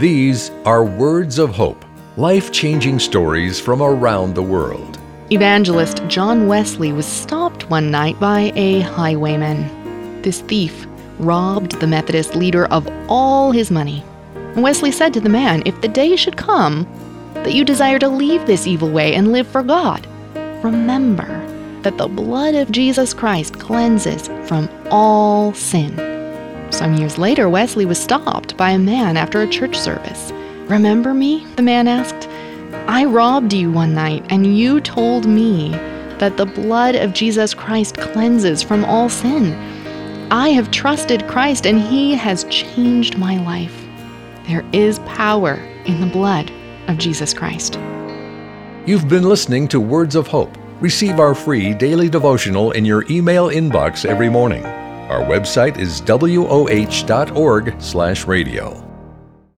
These are Words of Hope, life changing stories from around the world. Evangelist John Wesley was stopped one night by a highwayman. This thief robbed the Methodist leader of all his money. Wesley said to the man, If the day should come that you desire to leave this evil way and live for God, remember that the blood of Jesus Christ cleanses from all sin. Some years later, Wesley was stopped by a man after a church service. Remember me? the man asked. I robbed you one night, and you told me that the blood of Jesus Christ cleanses from all sin. I have trusted Christ, and He has changed my life. There is power in the blood of Jesus Christ. You've been listening to Words of Hope. Receive our free daily devotional in your email inbox every morning. Our website is woh.org/radio.